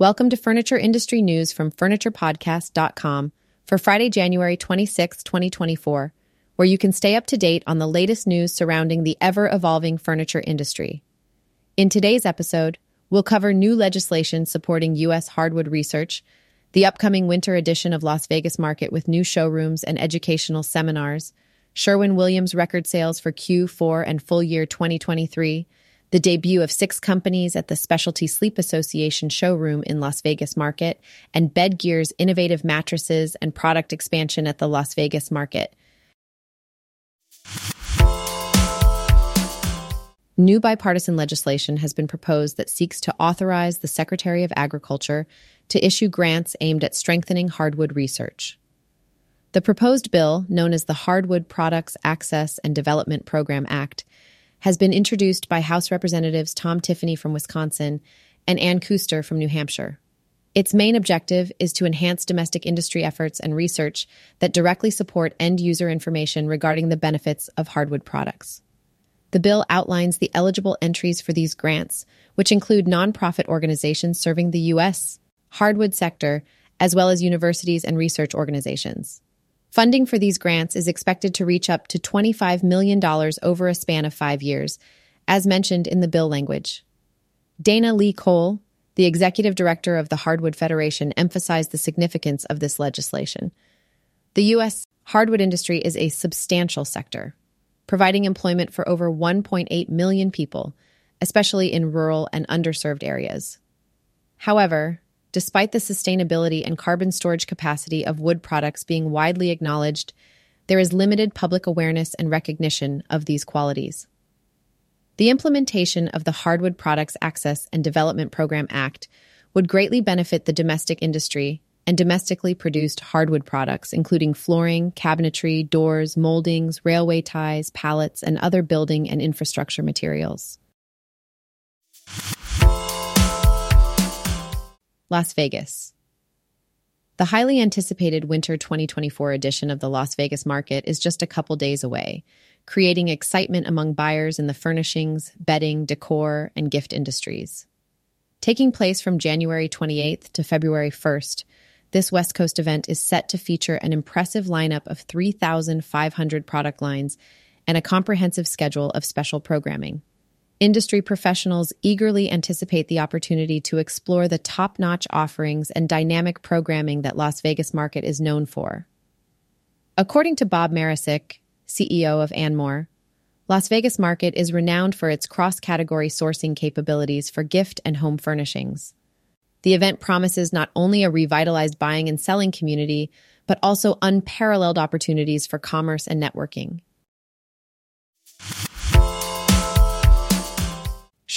Welcome to Furniture Industry News from FurniturePodcast.com for Friday, January 26, 2024, where you can stay up to date on the latest news surrounding the ever evolving furniture industry. In today's episode, we'll cover new legislation supporting U.S. hardwood research, the upcoming winter edition of Las Vegas Market with new showrooms and educational seminars, Sherwin Williams record sales for Q4 and full year 2023 the debut of six companies at the Specialty Sleep Association showroom in Las Vegas Market, and Bedgear's innovative mattresses and product expansion at the Las Vegas Market. New bipartisan legislation has been proposed that seeks to authorize the Secretary of Agriculture to issue grants aimed at strengthening hardwood research. The proposed bill, known as the Hardwood Products Access and Development Program Act, has been introduced by House Representatives Tom Tiffany from Wisconsin and Ann Kuster from New Hampshire. Its main objective is to enhance domestic industry efforts and research that directly support end user information regarding the benefits of hardwood products. The bill outlines the eligible entries for these grants, which include nonprofit organizations serving the U.S. hardwood sector, as well as universities and research organizations. Funding for these grants is expected to reach up to $25 million over a span of five years, as mentioned in the bill language. Dana Lee Cole, the executive director of the Hardwood Federation, emphasized the significance of this legislation. The U.S. hardwood industry is a substantial sector, providing employment for over 1.8 million people, especially in rural and underserved areas. However, Despite the sustainability and carbon storage capacity of wood products being widely acknowledged, there is limited public awareness and recognition of these qualities. The implementation of the Hardwood Products Access and Development Program Act would greatly benefit the domestic industry and domestically produced hardwood products, including flooring, cabinetry, doors, moldings, railway ties, pallets, and other building and infrastructure materials. Las Vegas. The highly anticipated winter 2024 edition of the Las Vegas market is just a couple days away, creating excitement among buyers in the furnishings, bedding, decor, and gift industries. Taking place from January 28th to February 1st, this West Coast event is set to feature an impressive lineup of 3,500 product lines and a comprehensive schedule of special programming. Industry professionals eagerly anticipate the opportunity to explore the top notch offerings and dynamic programming that Las Vegas Market is known for. According to Bob Maricic, CEO of Andmore, Las Vegas Market is renowned for its cross category sourcing capabilities for gift and home furnishings. The event promises not only a revitalized buying and selling community, but also unparalleled opportunities for commerce and networking.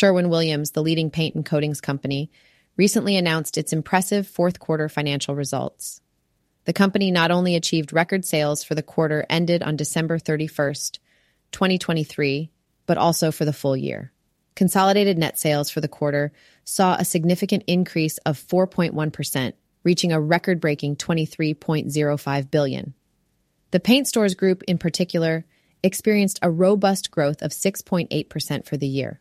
Sherwin Williams, the leading paint and coatings company, recently announced its impressive fourth quarter financial results. The company not only achieved record sales for the quarter ended on December 31st, 2023, but also for the full year. Consolidated net sales for the quarter saw a significant increase of 4.1%, reaching a record-breaking 23.05 billion. The paint stores group in particular experienced a robust growth of 6.8% for the year.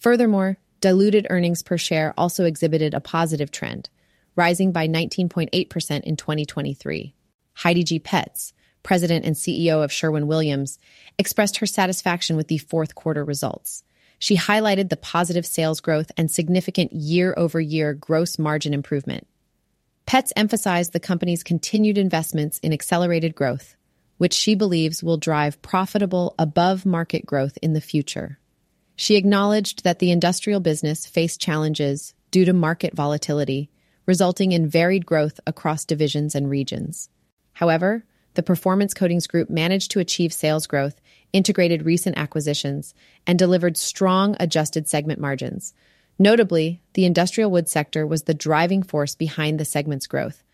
Furthermore, diluted earnings per share also exhibited a positive trend, rising by 19.8% in 2023. Heidi G. Petz, president and CEO of Sherwin Williams, expressed her satisfaction with the fourth quarter results. She highlighted the positive sales growth and significant year over year gross margin improvement. Petz emphasized the company's continued investments in accelerated growth, which she believes will drive profitable above market growth in the future. She acknowledged that the industrial business faced challenges due to market volatility, resulting in varied growth across divisions and regions. However, the Performance Coatings Group managed to achieve sales growth, integrated recent acquisitions, and delivered strong adjusted segment margins. Notably, the industrial wood sector was the driving force behind the segment's growth.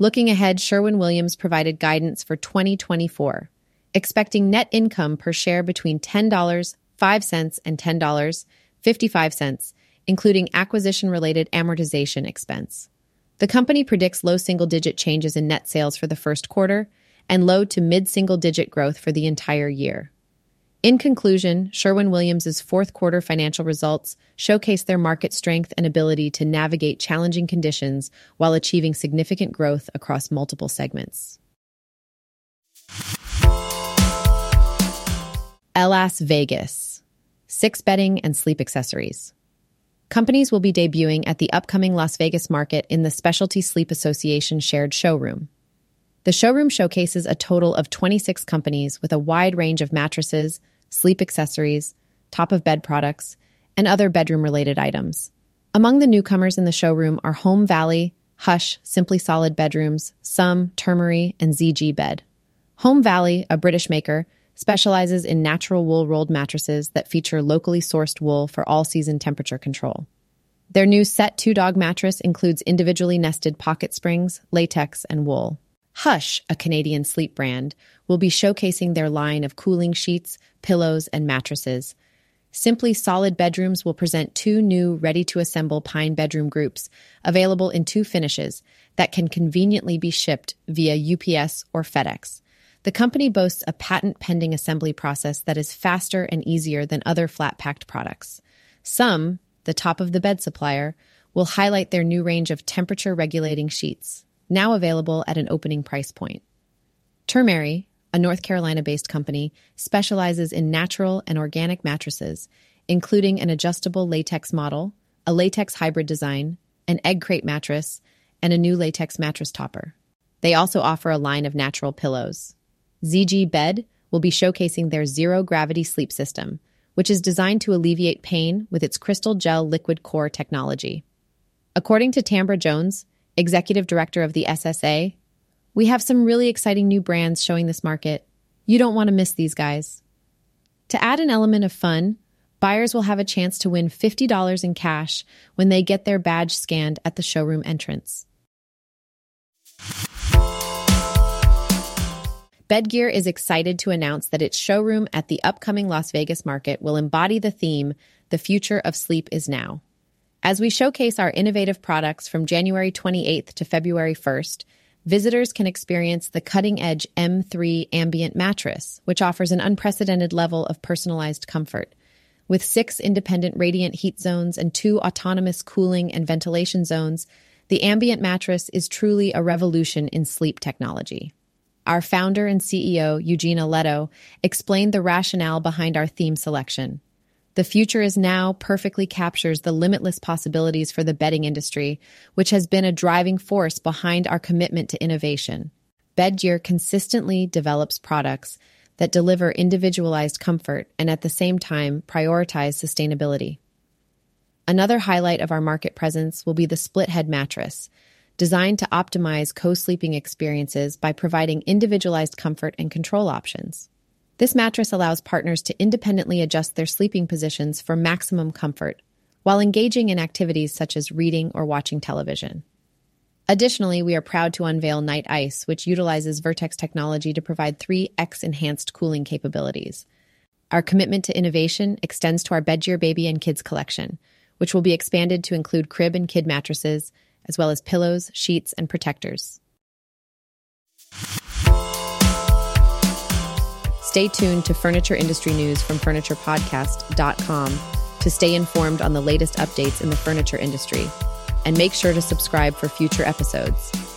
Looking ahead, Sherwin Williams provided guidance for 2024, expecting net income per share between $10 5 cents and $10, 55 cents, including acquisition related amortization expense. The company predicts low single digit changes in net sales for the first quarter and low to mid single digit growth for the entire year. In conclusion, Sherwin Williams' fourth quarter financial results showcase their market strength and ability to navigate challenging conditions while achieving significant growth across multiple segments. Las Vegas Six Bedding and Sleep Accessories. Companies will be debuting at the upcoming Las Vegas market in the Specialty Sleep Association shared showroom. The showroom showcases a total of 26 companies with a wide range of mattresses, sleep accessories, top of bed products, and other bedroom related items. Among the newcomers in the showroom are Home Valley, Hush, Simply Solid Bedrooms, Sum, Turmerry, and ZG Bed. Home Valley, a British maker, specializes in natural wool rolled mattresses that feature locally sourced wool for all season temperature control. Their new Set 2 Dog mattress includes individually nested pocket springs, latex, and wool. Hush, a Canadian sleep brand, will be showcasing their line of cooling sheets, pillows, and mattresses. Simply Solid Bedrooms will present two new ready to assemble pine bedroom groups, available in two finishes, that can conveniently be shipped via UPS or FedEx. The company boasts a patent pending assembly process that is faster and easier than other flat packed products. Some, the top of the bed supplier, will highlight their new range of temperature regulating sheets, now available at an opening price point. Turmerry, a North Carolina based company, specializes in natural and organic mattresses, including an adjustable latex model, a latex hybrid design, an egg crate mattress, and a new latex mattress topper. They also offer a line of natural pillows. ZG Bed will be showcasing their zero gravity sleep system, which is designed to alleviate pain with its crystal gel liquid core technology. According to Tambra Jones, executive director of the SSA, we have some really exciting new brands showing this market. You don't want to miss these guys. To add an element of fun, buyers will have a chance to win $50 in cash when they get their badge scanned at the showroom entrance. Bedgear is excited to announce that its showroom at the upcoming Las Vegas market will embody the theme The Future of Sleep is Now. As we showcase our innovative products from January 28th to February 1st, visitors can experience the cutting edge M3 ambient mattress, which offers an unprecedented level of personalized comfort. With six independent radiant heat zones and two autonomous cooling and ventilation zones, the ambient mattress is truly a revolution in sleep technology. Our founder and CEO, Eugene Alletto, explained the rationale behind our theme selection. The future is now perfectly captures the limitless possibilities for the bedding industry, which has been a driving force behind our commitment to innovation. Bedgear consistently develops products that deliver individualized comfort and at the same time prioritize sustainability. Another highlight of our market presence will be the split head mattress, designed to optimize co sleeping experiences by providing individualized comfort and control options. This mattress allows partners to independently adjust their sleeping positions for maximum comfort while engaging in activities such as reading or watching television. Additionally, we are proud to unveil Night Ice, which utilizes Ver-Tex technology to provide 3x enhanced cooling capabilities. Our commitment to innovation extends to our Bedgear Baby and Kids collection, which will be expanded to include crib and kid mattresses, as well as pillows, sheets, and protectors. Stay tuned to furniture industry news from FurniturePodcast.com to stay informed on the latest updates in the furniture industry. And make sure to subscribe for future episodes.